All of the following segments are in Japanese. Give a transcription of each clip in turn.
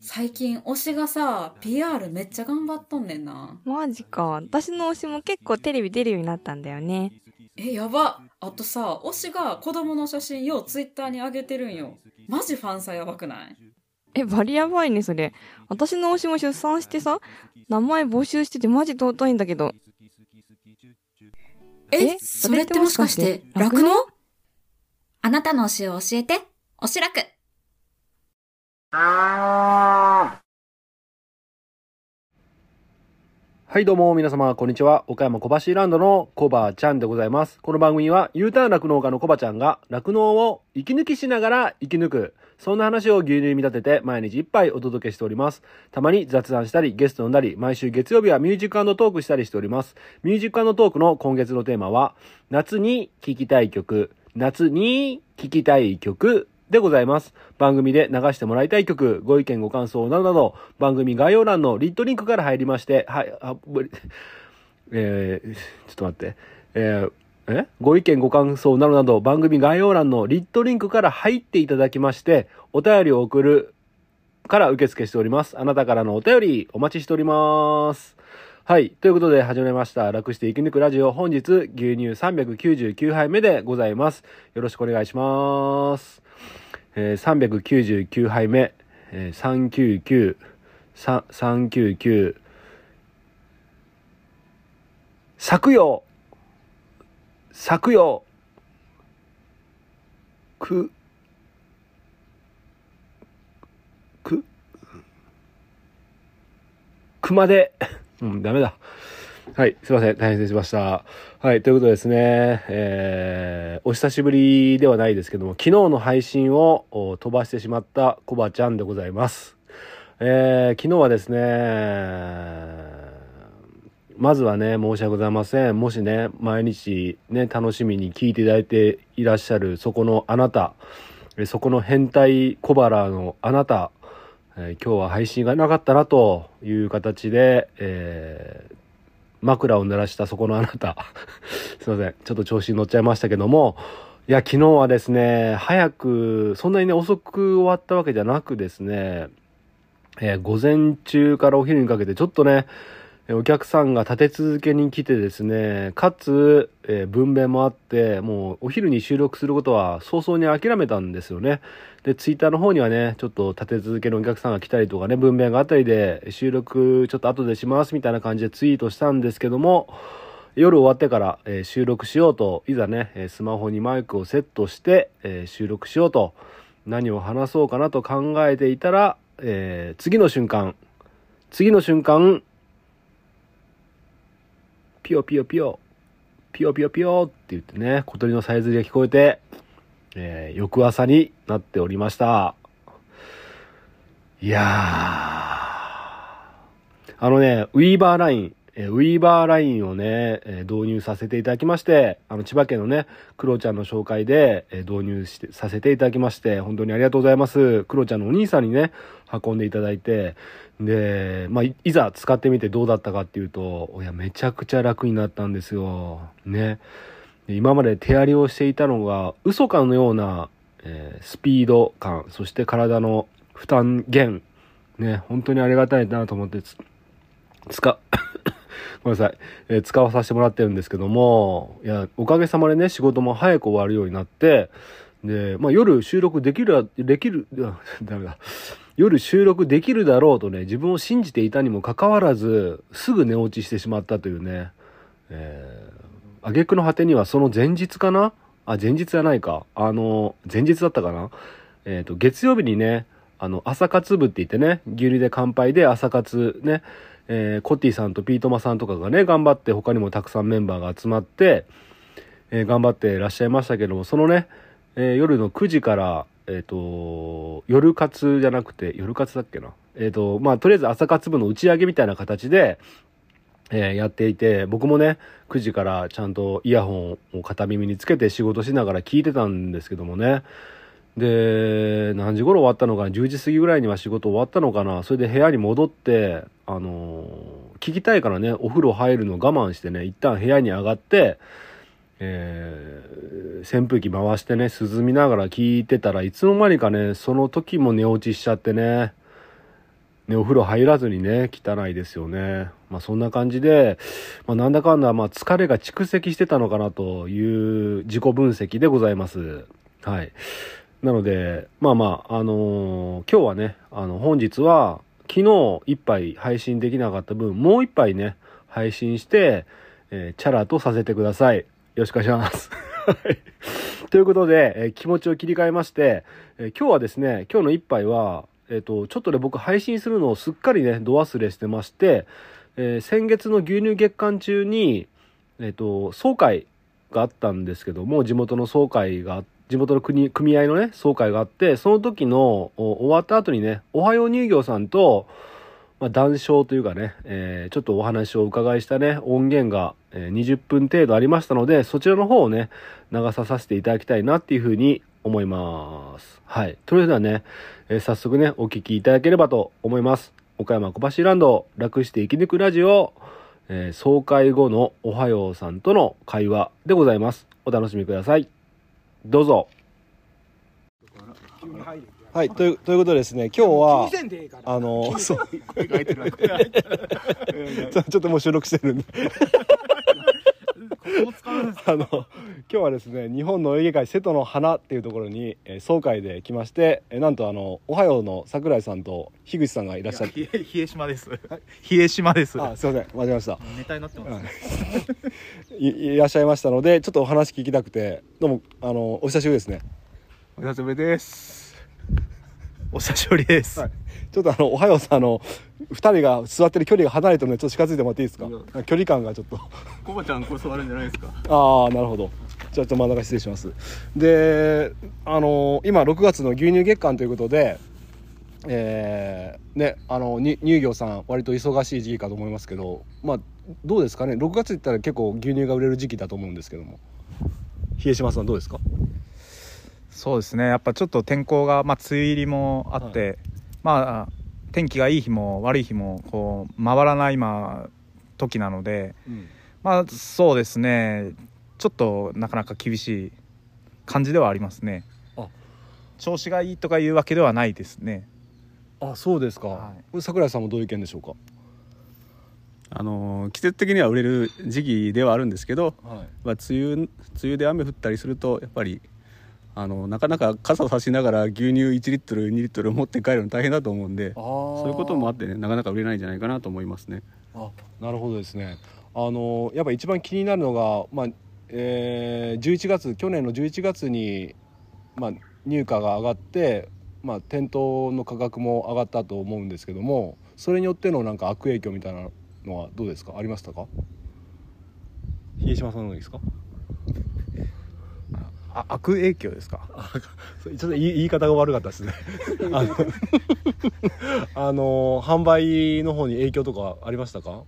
最近推しがさ PR めっちゃ頑張っとんねんなマジか。私の推しも結構テレビ出るようになったんだよね。えやばあとさ推しが子供の写真ようツイッターに上げてるんよマジファンさやばくない？え、バリやばいね、それ。私の推しも出産してさ、名前募集しててマジ尊いんだけど。ええ？それってもしかしてそれってもしかして酪農あなたの推しを教えて、おしらく。はいどうも皆様こんにちは。岡山小橋ランドのコバちゃんでございます。この番組は U ターン酪農家のコバちゃんが酪農を息抜きしながら生き抜くそんな話を牛乳に見立てて毎日一杯お届けしております。たまに雑談したりゲスト呼んだり毎週月曜日はミュージックトークしたりしております。ミュージックトークの今月のテーマは夏に聴きたい曲。夏に聴きたい曲。でございます。番組で流してもらいたい曲、ご意見ご感想などなど、番組概要欄のリットリンクから入りまして、はい、あ、えー、ちょっと待って、えー、え？ご意見ご感想などなど、番組概要欄のリットリンクから入っていただきまして、お便りを送るから受付しております。あなたからのお便りお待ちしております。はい。ということで始めました。楽して生き抜くラジオ。本日、牛乳399杯目でございます。よろしくお願いします。えー、399杯目、えー、399、さ399、昨夜、昨夜、く、く、熊で、うん、ダメだ。はい、すいません。大変失礼しました。はい、ということでですね、えー、お久しぶりではないですけども、昨日の配信を飛ばしてしまったコバちゃんでございます。えー、昨日はですね、まずはね、申し訳ございません。もしね、毎日ね、楽しみに聞いていただいていらっしゃる、そこのあなた、そこの変態小腹のあなた、えー今日は配信がなかったなという形で、えー枕を濡らしたそこのあなた。すいません。ちょっと調子に乗っちゃいましたけども、いや、昨日はですね、早く、そんなにね、遅く終わったわけじゃなくですね、えー午前中からお昼にかけてちょっとね、お客さんが立て続けに来てですね、かつ、えー分娩もあって、もうお昼に収録することは早々に諦めたんですよね。で、ツイッターの方にはね、ちょっと立て続けのお客さんが来たりとかね、分娩があったりで、収録ちょっと後でしますみたいな感じでツイートしたんですけども、夜終わってから、えー収録しようと、いざね、スマホにマイクをセットして、えー収録しようと、何を話そうかなと考えていたら、え次の瞬間、次の瞬間、ピヨピヨピヨ、ピヨピヨピヨって言ってね、小鳥のさえずりが聞こえて、えー翌朝になっておりました。いやー、あのね、ウィーバーライン、えウィーバーラインをね、え導入させていただきまして、あの、千葉県のね、クロちゃんの紹介で、え導入して、させていただきまして、本当にありがとうございます。クロちゃんのお兄さんにね、運んでいただいて、で、まあ、いざ使ってみてどうだったかっていうと、いや、めちゃくちゃ楽になったんですよ。ね。今まで手やりをしていたのが、嘘かのような、えースピード感、そして体の負担減、ね、本当にありがたいなと思って、使、ごめんなさい、えー使わさせてもらってるんですけども、いや、おかげさまでね、仕事も早く終わるようになって、で、まあ夜収録できる、できる、ダメだ。夜収録できるだろうとね、自分を信じていたにもかかわらず、すぐ寝落ちしてしまったというね、えー、挙句の果てにはその前日かな？あ、前日じゃないか。あの、前日だったかな？えっ、と、月曜日にね、あの、朝活部って言ってね、牛乳で乾杯で朝活ね、えーコッティさんとピートマさんとかがね、頑張って他にもたくさんメンバーが集まって、えー頑張ってらっしゃいましたけども、そのね、えー夜の9時から、えっ、と、夜活じゃなくて、夜活だっけな？えっ、と、まあ、とりあえず朝活部の打ち上げみたいな形で、えやっていて、僕もね、9時からちゃんとイヤホンを片耳につけて仕事しながら聞いてたんですけどもね。で、何時頃終わったのかな ?10 時過ぎぐらいには仕事終わったのかな？それで部屋に戻って、あのー聞きたいからね、お風呂入るの我慢してね、一旦部屋に上がって、えー扇風機回してね、涼みながら聞いてたらいつの間にかね、その時も寝落ちしちゃってね、ね、お風呂入らずにね、汚いですよね。まあそんな感じで、まあなんだかんだ、まあ疲れが蓄積してたのかなという自己分析でございます。はい。なので、まあまあ、あのー今日はね、あの、本日は、昨日一杯配信できなかった分、もう一杯ね、配信して、えーチャラとさせてください。よろしくお願いします。ということで、えー気持ちを切り替えまして、えー今日はですね、今日の一杯は、えっ、と、ちょっとね、僕配信するのをすっかりね、度忘れしてまして、えー先月の牛乳月間中に、えっ、と、総会があったんですけども、地元の総会があっ、地元の国組合のね、総会があって、その時の終わった後にね、おはよう乳業さんと、まあ、談笑というかね、えーちょっとお話をお伺いしたね、音源が、え20分程度ありましたので、そちらの方をね、流させていただきたいなっていうふうに思います。はい。それではね、えー早速ね、お聞きいただければと思います。岡山小橋ランド、楽して生き抜くラジオ、えー総会後のおはようさんとの会話でございます。お楽しみください。どうぞ。はい、という、ということでですね、今日は、あの、そう、ちょっともう収録してるんで。あの、今日はですね、日本の泳芸会瀬戸の花っていうところに、えー総会で来まして、えーなんとあの、おはようの桜井さんと樋口さんがいらっしゃって、冷え冷え島です。冷え島です。あ、すいません、間違えました。ネタになってます、ね。い いらっしゃいましたので、ちょっとお話聞きたくて、どうも、あの、お久しぶりですね。お久しぶりです。お久しぶりです。はいちょっとあの、おはようさん、あの、二人が座ってる距離が離れてるので、ちょっと近づいてもらっていいですか？距離感がちょっと。コバちゃんこそあるんじゃないですか？ああ、なるほど。じゃあ、ちょっと真ん中失礼します。で、あの、今、6月の牛乳月間ということで、えー、ね、あの、に乳業さん、割と忙しい時期かと思いますけど、まあ、どうですかね？6月って言ったら結構牛乳が売れる時期だと思うんですけども。冷え島さんどうですか？そうですね。やっぱちょっと天候がまあ梅雨入りもあって、まあ天気がいい日も悪い日もこう回らない今時なので、うん。まあそうですね。ちょっとなかなか厳しい感じではありますねあ。調子がいいとかいうわけではないですね。あ、そうですか。はこれ桜井さんもどういう意見でしょうか？あの季節的には売れる時期ではあるんですけど、はい。まあ、梅雨梅雨で雨降ったりするとやっぱりあのなかなか傘を差しながら牛乳1リットル2リットル持って帰るの大変だと思うんであそういうこともあってねなかなか売れないんじゃないかなと思いますね。あなるほどですね。あのやっぱ一番気になるのが、まあえー11月去年の11月に、まあ、入荷が上がって、まあ、店頭の価格も上がったと思うんですけどもそれによってのなんか悪影響みたいなのはどうですか？ありましたか？比江島さんのですか？あ悪影響ですか？ちょっと言い言い方が悪かったですね。あの あの販売の方に影響とかありましたか？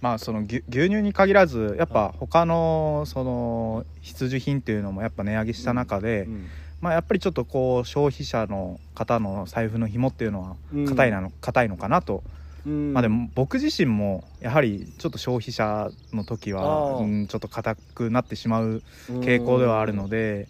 まあその牛牛乳に限らずやっぱ他のその必需品っていうのもやっぱ値上げした中で、うん。まあやっぱりちょっとこう消費者の方の財布の紐っていうのはうん。硬いなの硬いのかなと、うん。まあでも僕自身もやはりちょっと消費者の時あはんちょっと硬くなってしまう傾向ではあるので、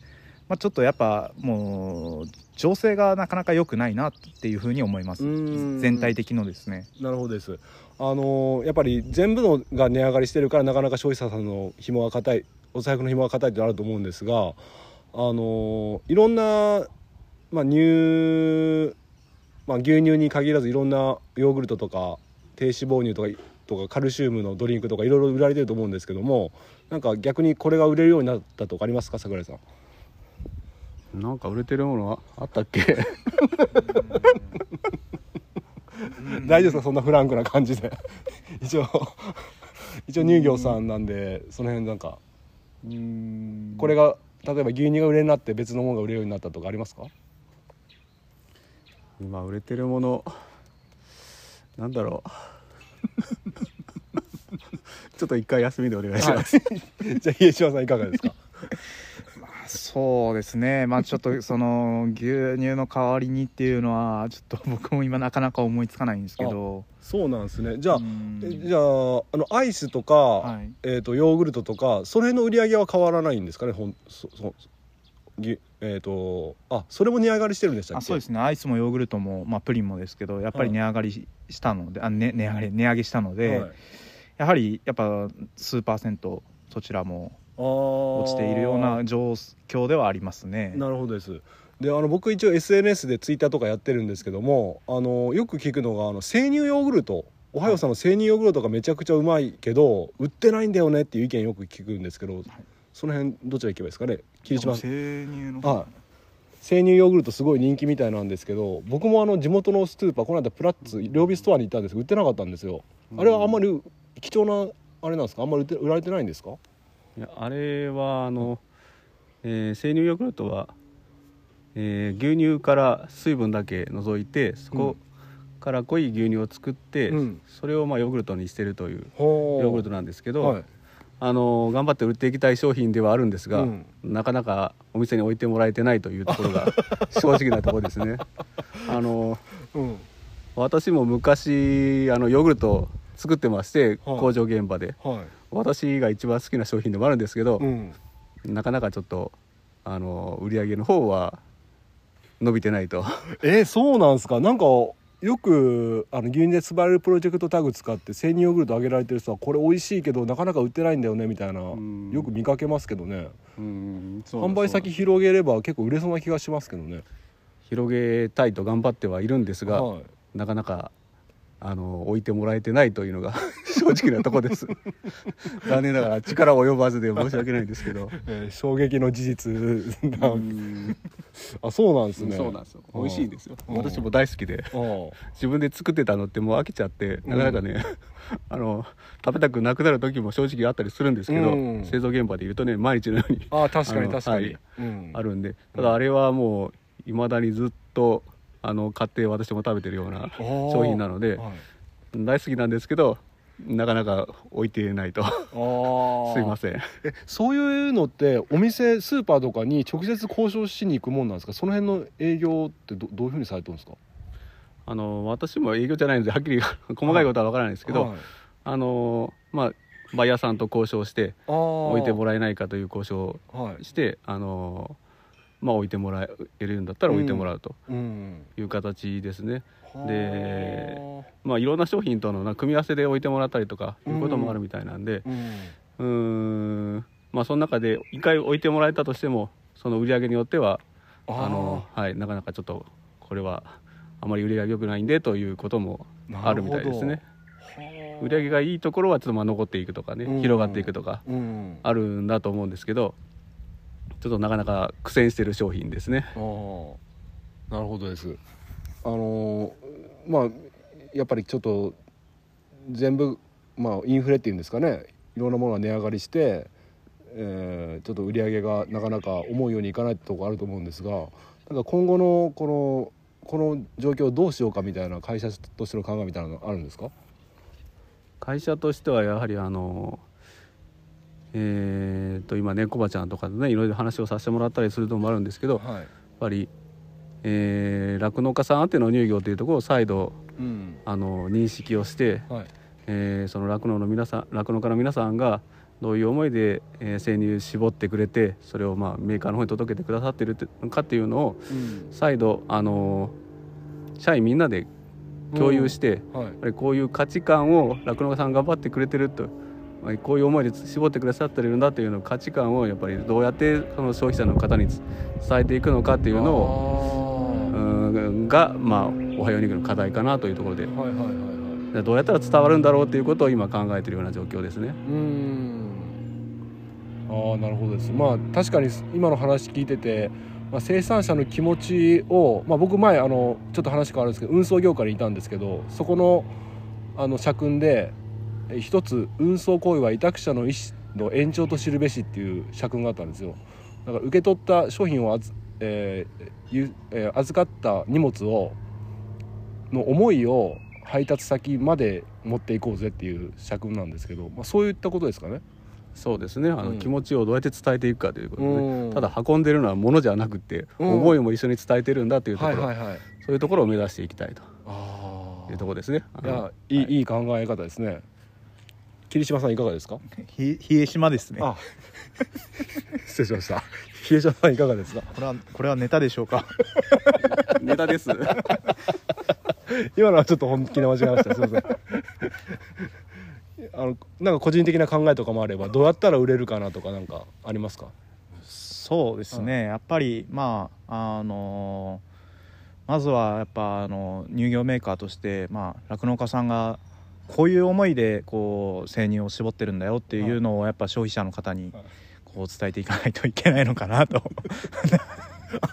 まあちょっとやっぱもう情勢がなかなか良くないなっていうふうに思います。うん。全体的のですね。なるほどです。あのーやっぱり全部のが値上がりしてるからなかなか消費者さんの紐が硬いお財布の紐が硬いってあると思うんですが、あのーいろんな、まあ、乳、まあ、牛乳に限らずいろんなヨーグルトとか低脂肪乳とかとかカルシウムのドリンクとかいろいろ売られてると思うんですけどもなんか逆にこれが売れるようになったとかありますか桜井さん？なんか売れてるものはあったっけ？大丈夫ですかそんなフランクな感じで？一応一応乳業さんなんでその辺なんかこれが例えば牛乳が売れになって別のものが売れるようになったとかありますか？今売れてるものなんだろう。ちょっと一回休みでお願いします、じゃあ家島さんいかがですか？そうですね。まあちょっとその牛乳の代わりにっていうのはちょっと僕も今なかなか思いつかないんですけど。そうなんですね。じゃあ、じゃああのアイスとか、はい。えー、とヨーグルトとかその辺の売り上げは変わらないんですかね？ほんそそぎえっ、とあそれも値上がりしてるんでしたっけ？あそうですね。アイスもヨーグルトも、まあ、プリンもですけどやっぱり値上がりししたので、あね値上がり値上げしたので、はい。やはりやっぱ数パーセントそちらも落落ちているような状況ではありますね。なるほどです。であの僕一応 SNS でツイッターとかやってるんですけどもあのよく聞くのがあの生乳ヨーグルト。おはようさんの生乳ヨーグルトがめちゃくちゃうまいけど売ってないんだよねっていう意見よく聞くんですけど、その辺どちら行けばいいですかね？霧島生乳のはい。生乳ヨーグルトすごい人気みたいなんですけど僕もあの地元のスーパーこの間プラッツ両備ストアに行ったんです。けど売ってなかったんですよ、あれはあんまり貴重なあれなんですか？あんまり売られてないんですか？いやあれはあの、えー生乳ヨーグルトは、えー牛乳から水分だけ除いてそこから濃い牛乳を作って、うん。それをまあヨーグルトにしてるというヨヨーグルトなんですけど、はいあの頑張って売っていきたい商品ではあるんですが、うん。なかなかお店に置いてもらえてないというところが 正直なところですね。あのうん。私も昔あのヨーグルト作ってまして、はい。工場現場で。はい。私が一番好きな商品でもあるんですけど、うん。なかなかちょっとあの売り上げの方は伸びてないと。えーそうなんですか？なんかよくあの牛乳で素晴れるプロジェクトタグ使って生乳ヨーグルトあげられてる人はこれ美味しいけどなかなか売ってないんだよねみたいな。ん。よく見かけますけどね。うん販売先広げれば結構売れそうな気がしますけどね。広げたいと頑張ってはいるんですが、はい。なかなかあの置いてもらえてないというのが 正直なとこです。残念ながら力及ばずで申し訳ないんですけど。えー衝撃の事実あそうなんですね。そうなんですよ。美味しいですよ。うん私も大好きで。自分で作ってたのってもう飽きちゃってなかなかね、あの食べたくなくなる時も正直あったりするんですけど、うん。製造現場でいるとね毎日のようにああ確かに確かに、はいうん。あるんで。ただあれはもういまだにずっとあの買って私も食べてるような商商品なのではい、大好きなんですけどなかなか置いてないと。すいません。えそういうのってお店スーパーとかに直接交渉しに行くもんなんですか？その辺の営業ってどどういうふうにされてるんですか？あの私も営業じゃないのではっきり 細かいことは分からないですけど、はい。あのまあバイヤーさんと交渉して置置いてもらえないかという交渉はい。をしてあのまあ置いてもらえるんだったら置いてもらうとうん。いう形ですね、はでまあいろんな商品とのな組み合わせで置いてもらったりとかいうこともあるみたいなんであうん。うーんまあその中で一回置いてもらえたとしてもその売り上げによってはあのはいなかなかちょっとこれはあまり売り上げ良くないんでということもあるみたいですね。売り上げがいいところはちょっとまあ残っていくとかね、うん。広がっていくとかうん。あるんだと思うんですけどちょっとなかなか苦戦してる商品ですね。ああなるほどです。あのーまあやっぱりちょっと全部まあインフレっていうんですかね。いろんなものが値上がりして、えーちょっと売り上げがなかなか思うようにいかないってところあると思うんですがなんか今後のこのこの状況をどうしようかみたいな会社としての考えみたいなのあるんですか？会社としてはやはりあのえー、と今ねコバちゃんとかでねいろいろ話をさせてもらったりするのもあるんですけどやっはい、ぱりえー酪農、家さんあっての乳業というところを再度うん。あの認識をして、はい。えーその酪農の皆さん酪農家の皆さんがどういう思いで、えー生乳絞ってくれてそれをまあメーカーの方に届けてくださってるってかっていうのをうん。再度あの社員みんなで共有して、はい。やっぱりこういう価値観を酪農家さん頑張ってくれてると、まあこういう思いで絞ってくださってるんだというの価値観をやっぱりどうやってその消費者の方に伝えていくのかっていうのをが、まあ、おはよう肉の課題かなというところで。はいはいはいはいでどうやったら伝わるんだろうっていうことを今考えているような状況ですね。うん。ああなるほどです。まあ確かに今の話聞いてて、まあ、生産者の気持ちを、まあ、僕前あのちょっと話変わるんですけど運送業界にいたんですけどそこのあの社訓でえ一つ運送行為は委託者の意思の延長と知るべしっていう社訓があったんですよ。だから受け取った商品をあず、えーゆえー預かった荷物をの思いを配達先まで持っていこうぜっていう社訓なんですけど、まあ、そういったことですかね。そうですね。あの、うん。気持ちをどうやって伝えていくかということで、うん。ただ運んでるのは物じゃなくて、うん。思いも一緒に伝えてるんだというところ、はいはいはい。そういうところを目指していきたいと。あいうところですね。あいやのいい,、い、い考え方ですね桐島さんいかがですか？ひ冷え島ですね。あ 失礼しました。冷え島さんいかがですか？これはこれはネタでしょうか？ネタです。今のはちょっと本気で間違えました。すいません。あのなんか個人的な考えとかもあればどうやったら売れるかなとかなんかありますか？そうですね、やっぱりまああのまずはやっぱあの乳業メーカーとしてまあ酪農家さんがこういう思いでこう生乳を絞ってるんだよっていうのをやっぱ消費者の方にはい。こう伝えていかないといけないのかなと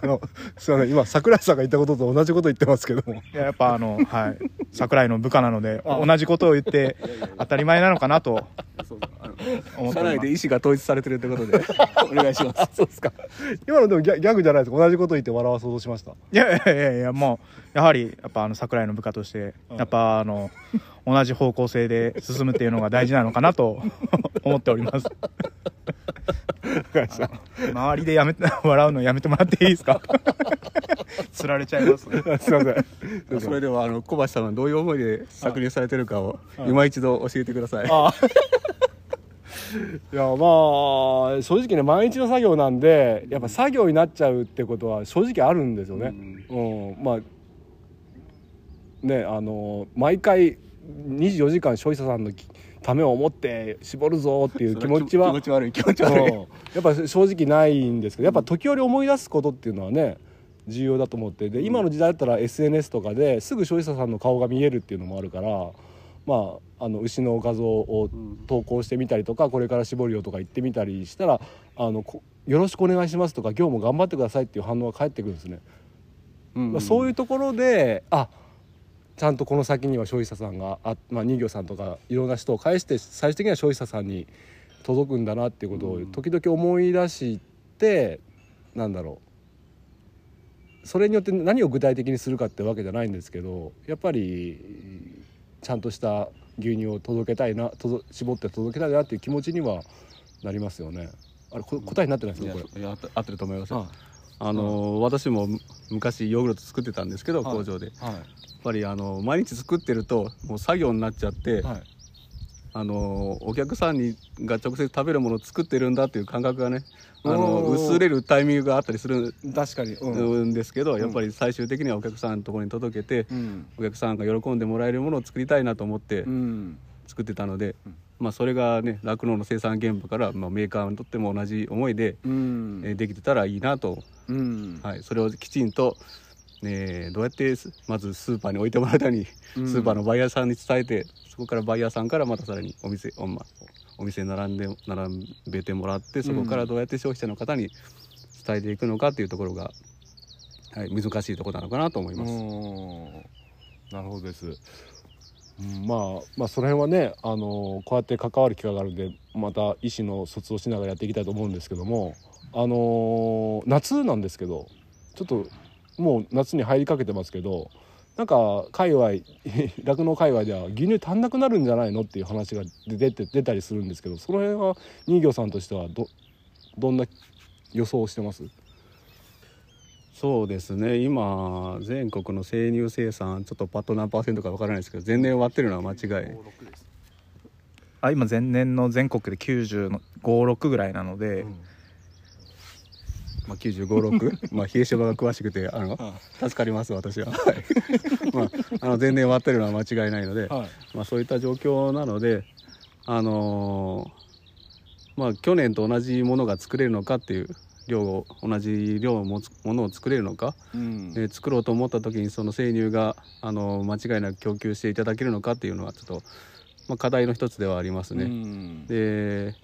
あのすいません今桜井さんが言ったことと同じこと言ってますけども。いややっぱあのはい。桜井の部下なのであ。同じことを言って当たり前なのかなと。そう社内で意思が統一されてるってことでお願いします。そうですか。今のでもギャギャグじゃないですか。同じこと言って笑わそうとしました。いやいやいやいやもうやはりやっぱあの桜井の部下としてうん。やっぱあの同じ方向性で進むっていうのが大事なのかなと思っております周りでやめ 笑うのやめてもらっていいですか？つられちゃいますすいません。それではあの小橋さんはどういう思いで作品されてるかを今一度教えてください。あ いやまあ正直ね毎日の作業なんでやっぱ作業になっちゃうってことは正直あるんですよね。うん、まあねあの毎回24時間消費者さんのきためを思って絞るぞっていう気持ちは気持ち悪い気持ち悪い。うん。やっぱ正直ないんですけどやっぱ時折思い出すことっていうのはね重要だと思って。で今の時代だったら SNS とかですぐ消費者さんの顔が見えるっていうのもあるからまああの牛の画像を投稿してみたりとかこれから絞るよとか言ってみたりしたらあのこよろしくお願いしますとか今日も頑張ってくださいっていう反応が返ってくるんですね。まあそういうところであちゃんとこの先には消費者さんがあ、まあ、人魚さんとかいろんな人を介して最終的には消費者さんに届くんだなっていうことを時々思い出して、なんだろうそれによって何を具体的にするかってわけじゃないんですけどやっぱりちゃんとした牛乳を届けたいな届絞って届けたいなっていう気持ちにはなりますよね。あれこ答えになってないですいやかこれ。合ってると思いますよああの私も昔ヨーグルト作ってたんですけどはい。工場で。やっはいぱりあの毎日作ってるともう作業になっちゃってはい。あのお客さんにが直接食べるものを作ってるんだっていう感覚がねあの薄れるタイミングがあったりする確かに、うん。んですけど、ん。やっぱり最終的にはお客さんのところに届けて、うん。お客さんが喜んでもらえるものを作りたいなと思ってうん。作ってたので、うんまあ、それがね酪農の生産現場から、まあ、メーカーにとっても同じ思いで、うん。えーできてたらいいなと、うん。はい、それをきちんと、ね、どうやってすまずスーパーに置いてもらうために、うん。スーパーのバイヤーさんに伝えてそこからバイヤーさんからまたさらにお店お,、ま、お店に並んで並べてもらってそこからどうやって消費者の方に伝えていくのかっていうところが、はい、難しいところなのかなと思います。うんなるほどです。まあまあその辺はねあのこうやって関わる機会があるんでまた医師の卒をしながらやっていきたいと思うんですけどもあの夏なんですけどちょっともう夏に入りかけてますけどなんか界隈 酪農界隈では牛乳足んなくなるんじゃないのっていう話が出て出たりするんですけどその辺は人魚さんとしてはどどんな予想をしてます？そうですね。今全国の生乳生産ちょっとパッと何パーセントかわからないですけど前年終わってるのは間違い。あ今前年の全国で90の56ぐらいなので、まあ、956 まあ冷え島が詳しくてあの助かります私は、はい。まあ、あの前年終わってるのは間違いないので、はい。まあ、そういった状況なのであのーまあ去年と同じものが作れるのかっていう量を同じ量を持つものを作れるのか、うん。えー作ろうと思った時にその生乳が、あのー間違いなく供給していただけるのかっていうのはちょっと、まあ、課題の一つではありますね。うん。で、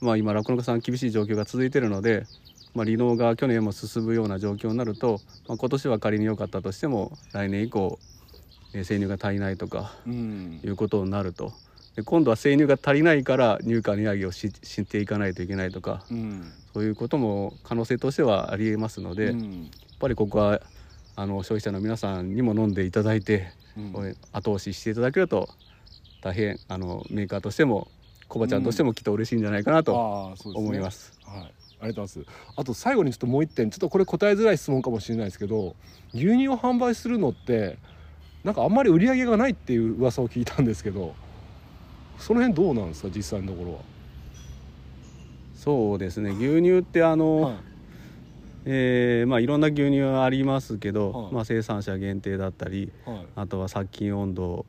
まあ、今酪農家さん厳しい状況が続いているので、まあ、離農が去年も進むような状況になると、まあ、今年は仮に良かったとしても来年以降、えー生乳が足りないとかうん。いうことになるとで今度は生乳が足りないから入荷値上げをししていかないといけないとかうん。そういうことも可能性としてはありえますので、やっうんぱりここはあの消費者の皆さんにも飲んでいただいて、うん。後押ししていただけると大変あのメーカーとしてもコバちゃんとしてもきっと嬉しいんじゃないかなと思います。はい、ありがとうございます。あと最後にちょっともう一点、ちょっとこれ答えづらい質問かもしれないですけど、牛乳を販売するのってなんかあんまり売り上げがないっていう噂を聞いたんですけど、その辺どうなんですか実際のところは？そうですね牛乳ってあの、はいえーまあ、いろんな牛乳ありますけど、はいまあ、生産者限定だったりはい。あとは殺菌温度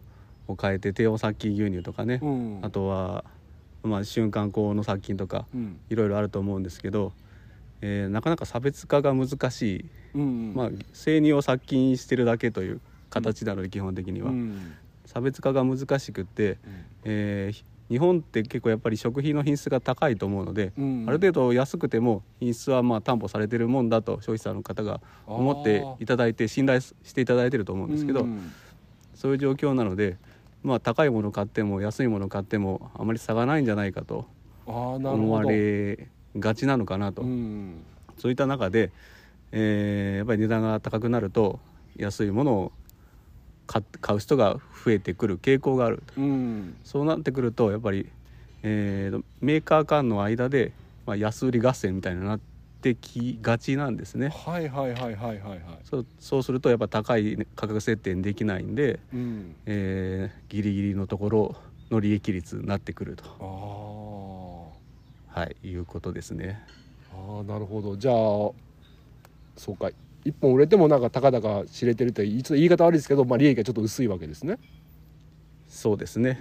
を変えて低温殺菌牛乳とかね、うん。あとは、まあ、瞬間高温の殺菌とかうん。いろいろあると思うんですけど、えーなかなか差別化が難しい、うん。まあ、生乳を殺菌してるだけという形なので基本的には、うん。差別化が難しくって、うんえー日本って結構やっぱり食品の品質が高いと思うので、うんある程度安くても品質はまあ担保されてるもんだと消費者の方が思っていただいて信頼していただいてると思うんですけど、うんそういう状況なので、まあ、高いもの買っても安いもの買ってもあまり差がないんじゃないかと思わ。れがちなのかなと、うん。そういった中で、えーやっぱり値段が高くなると安いものを買買う人が増えてくる傾向があるうん。そうなってくるとやっぱり、えーメーカー間の間で、まあ、安売り合戦みたいになってきがちなんですね。はいはいはいはいはいはい。そうそうするとやっぱ高い価格設定にできないんで、うん。えーギリギリのところの利益率になってくると、ああ。はい、いうことですね。ああなるほどじゃあそうか一本売れてもなんかたかだか知れてるってちょっと言い方悪いですけど、まあ、利益がちょっと薄いわけですね、そうですね。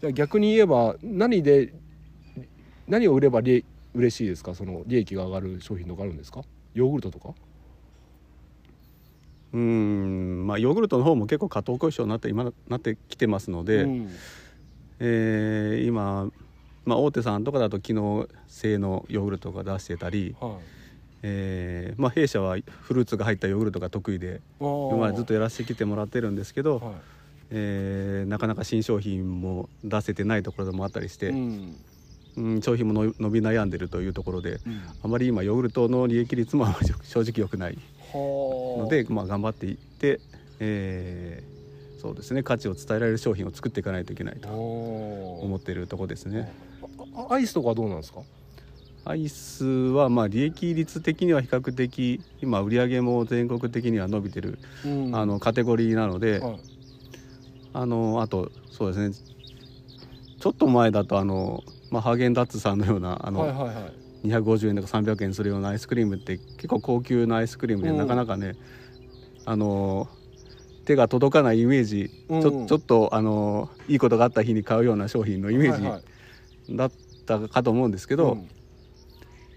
じゃあ逆に言えば何で何を売れば利嬉しいですか？その利益が上がる商品とかあるんですか？ヨーグルトとか？うーん。まあヨーグルトの方も結構加藤交渉になって今なってきてますので、うん。えー今、まあ、大手さんとかだと機能性のヨーグルトが出してたり、はいえーまあ、弊社はフルーツが入ったヨーグルトが得意で今までずっとやらせてきてもらってるんですけど、はえーなかなか新商品も出せてないところでもあったりして、いうん。うん、商品もの伸び悩んでるというところでうん。あまり今ヨーグルトの利益率も正直良くない。はあ。ので、まあ、頑張っていって、えーそうですね価値を伝えられる商品を作っていかないといけないと思思ってるところですね。アイスとかはどうなんですか？アイスはまあ利益率的には比較的今売り上げも全国的には伸びてる、うん。あのカテゴリーなので、はい。あのあとそうですね。ちょっと前だとあの、まあ、ハーゲンダッツさんのようなあの、はいはいはい。250円とか300円するようなアイスクリームって結構高級なアイスクリームで、うん。なかなかねあの手が届かないイメージ、うん。ちょちょっとあのいいことがあった日に買うような商品のイメーはいはい。ジだったかと思うんですけど、うん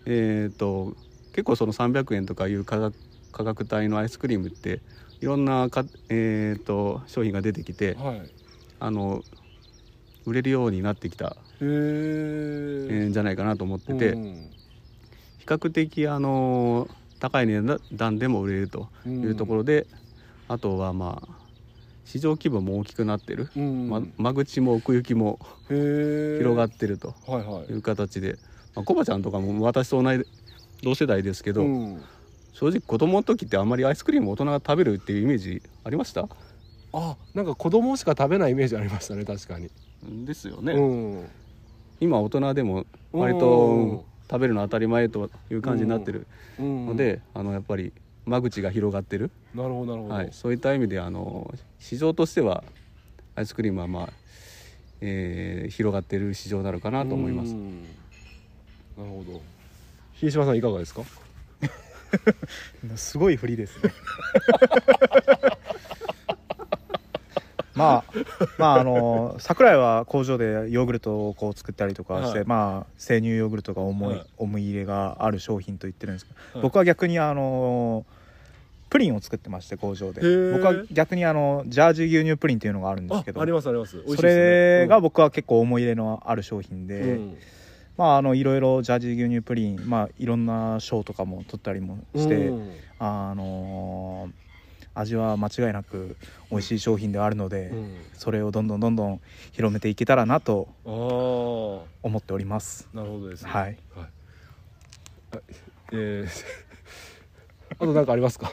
えー、と結構その300円とかいう価格価格帯のアイスクリームっていろんなか、えー、と商品が出てきてはい。あの売れるようになってきた、へええーんじゃないかなと思ってて、うん。比較的あの高い値段でも売れるというところで、あとはまあ市場規模も大きくなってる、うん。ま間口も奥行きも広がってるとはいはい。いう形で、まあ、コバちゃんとかも私と同い同世代ですけど、うん。正直子供の時ってあんまりアイスクリーム大人が食べるっていうイメージありました？あなんか子供しか食べないイメージありましたね確かに、ですよね、うん。今大人でも割うん。と食べるの当たり前という感じになってるうん。ので、あのやっぱり間口が広がってる、なるほどなるほど、はい、そういった意味であの市場としてはアイスクリームはまあ、えー広がってる市場なのかなと思います。うんなるほど。秀島さんいかがですか？すごい振りですね。まあまああの桜井は工場でヨーグルトをこう作ったりとかして、はいまあ生乳ヨーグルトが思い、はい。思い入れがある商品と言ってるんですけど、はい。僕は逆にあのプリンを作ってまして工場で。僕は逆にあのジャージー牛乳プリンっていうのがあるんですけどあありますあります。美味しいそですね。れが僕は結構思い入れのある商品で、うんまああのいろいろジャージー牛乳プリンまあいろんな賞とかも取ったりもして、うん。あのー味は間違いなく美味しい商品ではあるので、うん。それをどんどんどんどん広めていけたらなと思っております。なるほどですね。はい、はい。あえー あと何かありますか？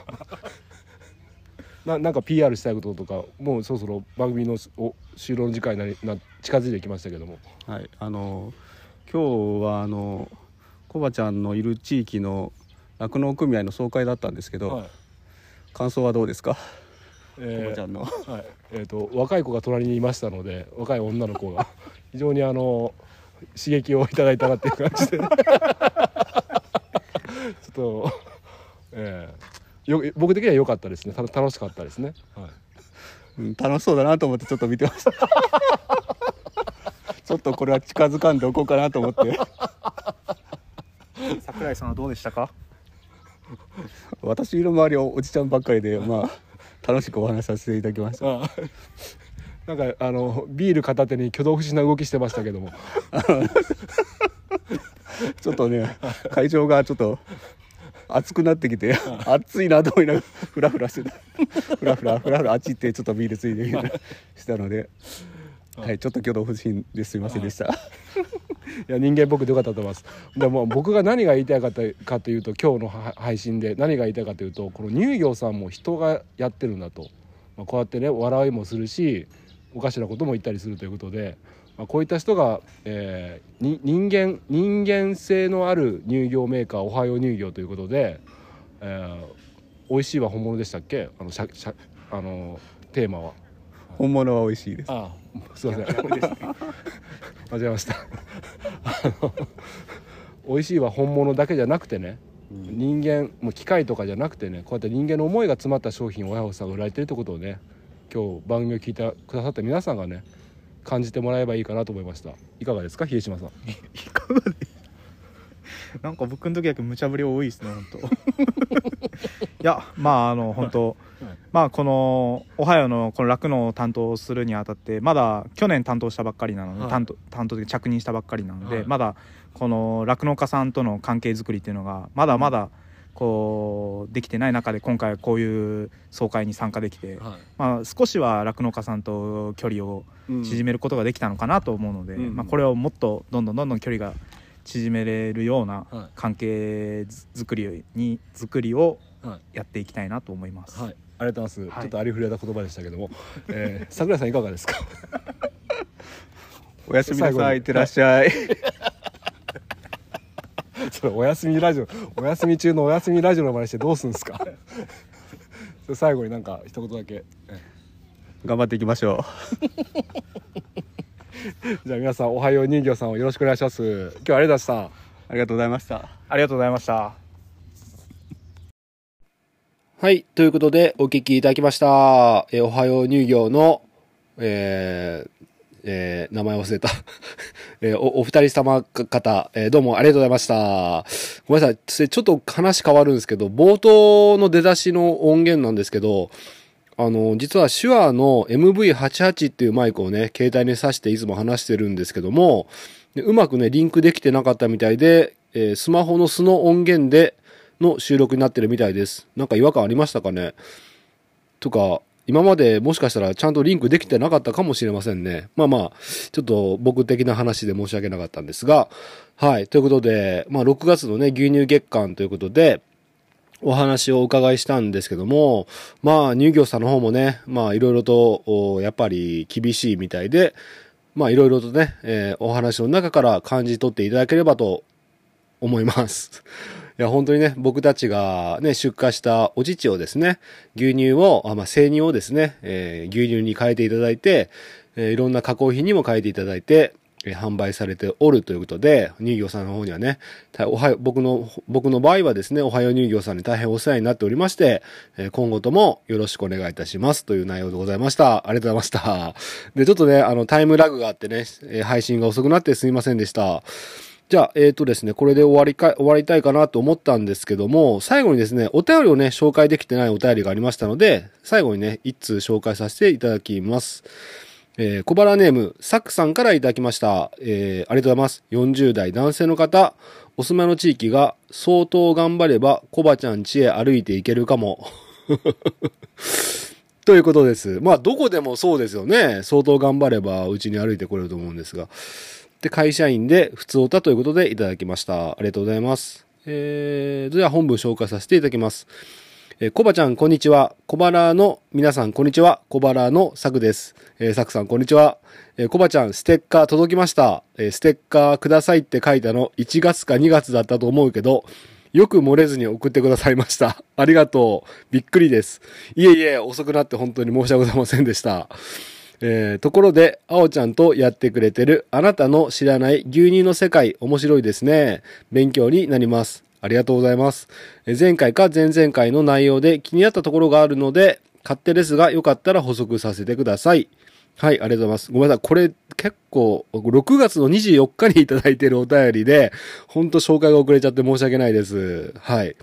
ななんか PR したいこととかもうそろそろ番組のお終了の時間になりな近づいてきましたけども。はい、あの今日はあのコバちゃんのいる地域の酪農組合の総会だったんですけど、はい。感想はどうですか、えーコバちゃんの。はい。えー、と若い子が隣にいましたので若い女の子が 非常にあの刺激をいただいたなっていう感じで。ちょっと、えーよ僕的には良かったですね。た楽しかったですね、はい。うん楽しそうだなと思ってちょっと見てました。ちょっとこれは近づかんでおこうかなと思って。桜井さんはどうでしたか？私の周りはおじちゃんばっかりで、まあ楽しくお話しさせていただきました。あ なんかあのビール片手に挙動不審な動きしてましたけども。ちょっとね会場がちょっと暑くなってきて暑いなと思いながらフラフラしてた。フラフラフラフラあっち行ってちょっとビールついてきたりしたので、はい、ちょっと挙動不審ですいませんでした。い。や人間僕でよかったと思います。でも僕が何が言いたいかとかというと今日のは配信で何が言いたいかというとこの乳業さんも人がやってるんだと、まあ、こうやってね笑いもするしおかしなことも言ったりするということで、まあ、こういった人が、えーに人間人間性のある乳業メーカーおはよう乳業ということで、えー美味しいは本物でしたっけ？あのしゃしゃあのテーマは。本物は美味しいです。ああ。すいません。間違えました。あの美味しいは本物だけじゃなくてね、人間もう機械とかじゃなくてねこうやって人間の思いが詰まった商品を親御さんが売られてるってことをね今日番組を聞いてくださった皆さんがね感じてもらえばいいかなと思いました。いかがですか秀島さん なんか僕の時だけ無茶ぶり多いですね本当。いやまああの本当まあこのオハイオのこの酪農を担当するにあたってまだ去年担当したばっかりなので、はい。担当担当で着任したばっかりなので、はい。まだこの酪農家さんとの関係づくりっていうのがまだまだこうできてない中で今回こういう総会に参加できて、はい。まあ、少しは酪農家さんと距離を縮めることができたのかなと思うので、うん。まあ、これをもっとどんどんどんどん距離が縮めれるようなはい。関係作りに作りをはい。やっていきたいなと思います。はい。ありがとうございます、はい。ちょっとありふれた言葉でしたけども、えー、桜井さんいかがですか？おやすみな最後にさい、いってらっしゃい。それお休みラジオお休み中のお休みラジオの真似してどうすんですか？最後になんか一言だけ、え頑張っていきましょ じゃあ皆さんおはよう人形さんをよろしくお願いします今日はありがとうございましたう。ありがとうございました。ありがとうございました。はい。ということで、お聞きいただきました。えーおはよう乳業の、えーえー名前忘れた。えーお、お二人様方、えーどうもありがとうございました。ごめんなさい。ちょっと話変わるんですけど、冒頭の出だしの音源なんですけど、あの、実は手話の MV88 っていうマイクをね、携帯に挿していつも話してるんですけども、うまくね、リンクできてなかったみたいで、えースマホの素の音源での収録になってるみたいです。なんか違和感ありましたかね？とか、今までもしかしたらちゃんとリンクできてなかったかもしれませんね。まあまあ、ちょっと僕的な話で申し訳なかったんですが、はい。ということで、まあ6月のね、牛乳月間ということで、お話をお伺いしたんですけども、まあ乳業さんの方もね、まあいろいろと、やっぱり厳しいみたいで、まあいろいろとね、えーお話の中から感じ取っていただければと思います。いや、本当にね、僕たちがね、出荷したお乳をですね、牛乳を、あまあ、生乳をですね、えー牛乳に変えていただいて、えーいろんな加工品にも変えていただいて、販売されておるということで、乳業さんの方にはね、おはよ僕の、僕の場合はですね、おはよう乳業さんに大変お世話になっておりまして、え今後ともよろしくお願いいたしますという内容でございました。ありがとうございました。で、ちょっとね、あの、タイムラグがあってね、配信が遅くなってすみませんでした。じゃあ、えっ、とですね、これで終わりか、終わりたいかなと思ったんですけども、最後にですね、お便りをね、紹介できてないお便りがありましたので、最後にね、一通紹介させていただきます。えー小腹ネーム、サックさんからいただきました。えーありがとうございます。40代男性の方、お住まいの地域が相当頑張れば、コバちゃん家へ歩いていけるかも。ということです。まあ、どこでもそうですよね。相当頑張れば、うちに歩いてこれると思うんですが。で、会社員で、普通おたということでいただきました。ありがとうございます。えー、では本文紹介させていただきます。えー、コバちゃん、こんにちは。小腹の皆さん、こんにちは。小腹のサクです。えー、サクさん、こんにちは。えー、コバちゃん、ステッカー届きました。えー、ステッカーくださいって書いたの、1月か2月だったと思うけど、よく漏れずに送ってくださいました。ありがとう。びっくりです。いえいえ、遅くなって本当に申し訳ございませんでした。えー、ところで、あおちゃんとやってくれてるあなたの知らない牛乳の世界、面白いですね。勉強になります。ありがとうございます。前回か前々回の内容で気になったところがあるので、勝手ですがよかったら補足させてください。はい、ありがとうございます。ごめんなさい。これ結構、6月の24日にいただいているお便りで、ほんと紹介が遅れちゃって申し訳ないです。はい。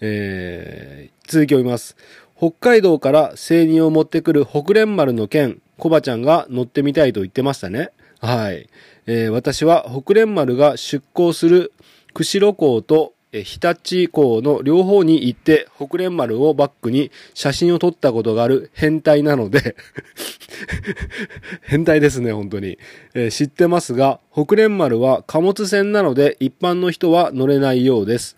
えー、続きを読みます。北海道から生乳を持ってくる北連丸の件、コバちゃんが乗ってみたいと言ってましたね。はい。えー私は北連丸が出港する釧路港と日立港の両方に行って北連丸をバックに写真を撮ったことがある変態なので 変態ですね、本当に。えー知ってますが、北連丸は貨物船なので一般の人は乗れないようです。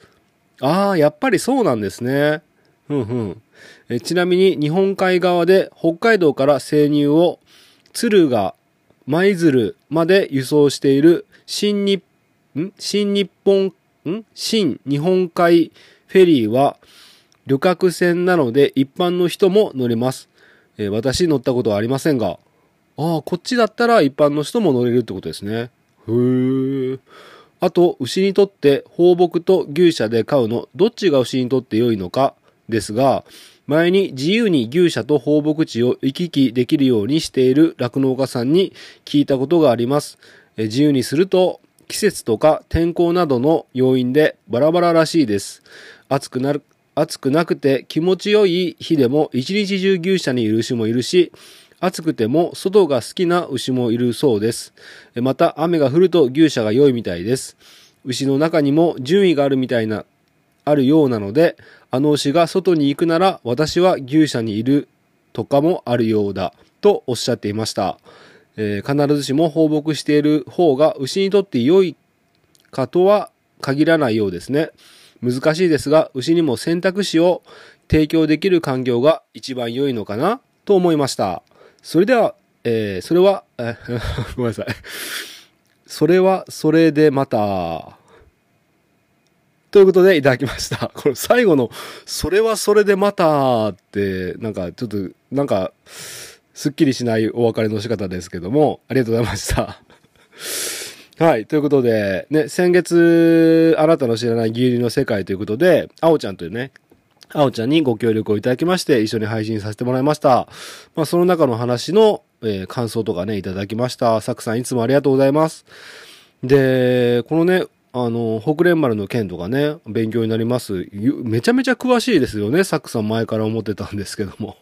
ああ、やっぱりそうなんですね。うんうん。えちなみに日本海側で北海道から生乳を敦賀、舞鶴まで輸送している新日、ん？新日本、ん？新日本海フェリーは旅客船なので一般の人も乗れます。えー私乗ったことはありませんが、ああ、こっちだったら一般の人も乗れるってことですね。へえ。あと、牛にとって放牧と牛舎で飼うの、どっちが牛にとって良いのかですが、前に自由に牛舎と放牧地を行き来できるようにしている酪農家さんに聞いたことがあります。え自由にすると、季節とか天候などの要因でバラバラらしいです。暑くなる、暑くなくて気持ちよい日でも一日中牛舎にいる牛もいるし、暑くても外が好きな牛もいるそうです。また雨が降ると牛舎が良いみたいです。牛の中にも順位があるみたいな、あるようなので、あの牛が外に行くなら私は牛舎にいるとかもあるようだとおっしゃっていました。えー必ずしも放牧している方が牛にとって良いかとは限らないようですね。難しいですが、牛にも選択肢を提供できる環境が一番良いのかなと思いました。それでは、えーそれは、え ごめんなさい。それは、それでまた。ということでいただきました。これ最後の、それはそれでまたって、なんかちょっと、なんか、すっきりしないお別れの仕方ですけども、ありがとうございました。はい。ということで、ね、先月、あなたの知らない牛乳の世界ということで、あおちゃんというね、あおちゃんにご協力をいただきまして、一緒に配信させてもらいました。まあ、その中の話の、えー感想とかね、いただきました。サクさんいつもありがとうございます。で、このね、あの、北連丸の件とかね、勉強になります。めちゃめちゃ詳しいですよね、サックさん前から思ってたんですけども。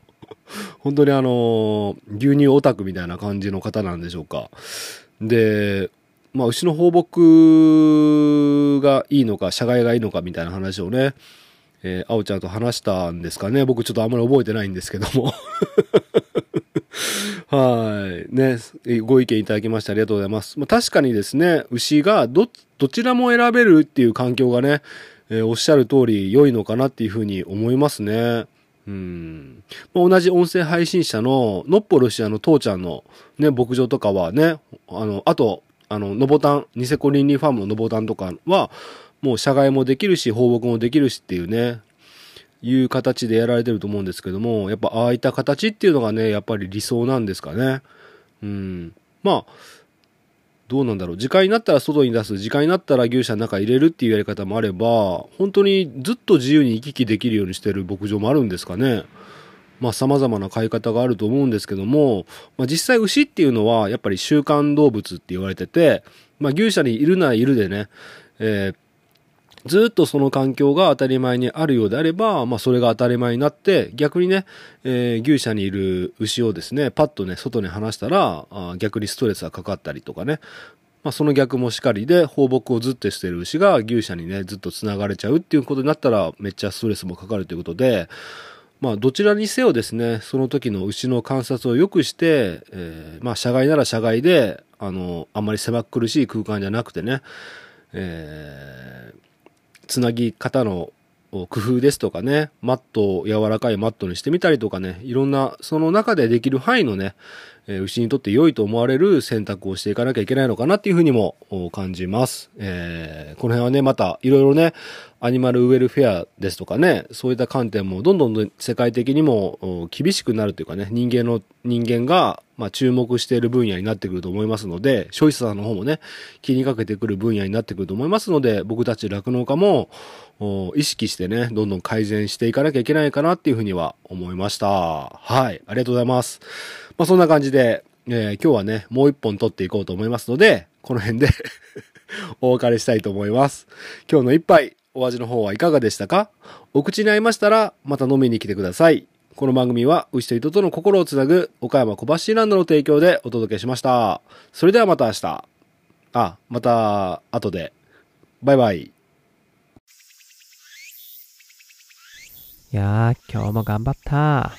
本当にあの、牛乳オタクみたいな感じの方なんでしょうか。で、まあ、牛の放牧がいいのか、社外がいいのかみたいな話をね、えー、あおちゃんと話したんですかね。僕ちょっとあんまり覚えてないんですけども。はい。ね、ご意見いただきましてありがとうございます。まあ、確かにですね、牛がど、どちらも選べるっていう環境がね、えーおっしゃる通り良いのかなっていうふうに思いますね。うん。ま、同じ音声配信者の、のっぽるしあの、父ちゃんのね、牧場とかはね、あの、あと、あの、のぼたん、ニセコ倫理ファームののぼたんとかは、もう社外もできるし、放牧もできるしっていうね、いう形でやられてると思うんですけども、やっぱああいった形っていうのがね、やっぱり理想なんですかね。うん。まあ、どうなんだろう。時間になったら外に出す、時間になったら牛舎の中入れるっていうやり方もあれば、本当にずっと自由に行き来できるようにしてる牧場もあるんですかね。まあ様々な飼い方があると思うんですけども、まあ実際牛っていうのはやっぱり習慣動物って言われてて、まあ牛舎にいるならいるでね、えーずっとその環境が当たり前にあるようであれば、まあそれが当たり前になって、逆にね、えー牛舎にいる牛をですね、パッとね、外に離したら、あ逆にストレスがかかったりとかね、まあその逆もしかりで、放牧をずっとしてる牛が牛舎にね、ずっと繋がれちゃうっていうことになったら、めっちゃストレスもかかるということで、まあどちらにせよですね、その時の牛の観察を良くして、えーまあ社外なら社外で、あの、あんまり狭く苦しい空間じゃなくてね、えーつなぎ方の工夫ですとかね、マットを柔らかいマットにしてみたりとかね、いろんな、その中でできる範囲のね、えー牛にとって良いと思われる選択をしていかなきゃいけないのかなっていうふうにも感じます。えーこの辺はね、またいろいろね、アニマルウェルフェアですとかね、そういった観点もどんどん世界的にも厳しくなるというかね、人間の、人間が、まあ、注目している分野になってくると思いますので、消費者さんの方もね、気にかけてくる分野になってくると思いますので、僕たち酪農家も、意識してね、どんどん改善していかなきゃいけないかなっていうふうには思いました。はい、ありがとうございます。まあ、そんな感じで、えー今日はね、もう一本撮っていこうと思いますので、この辺で お別れしたいと思います。今日の一杯、お味の方はいかがでしたか？お口に合いましたら、また飲みに来てください。この番組は、牛と人との心をつなぐ、岡山小橋ランドの提供でお届けしました。それではまた明日。あ、また、後で。バイバイ。いやー、今日も頑張った。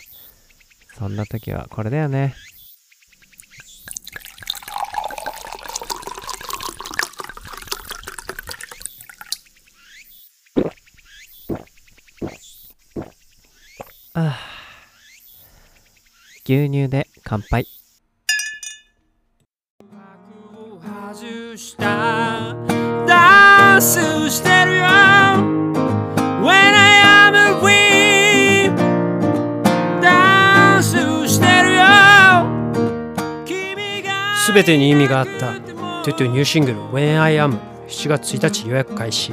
そんな時はこれだよね。あー牛乳で乾杯。したダンスしてるよ君がすべてに意味があった。トゥトゥニューシングル When I Am 7月1日予約開始。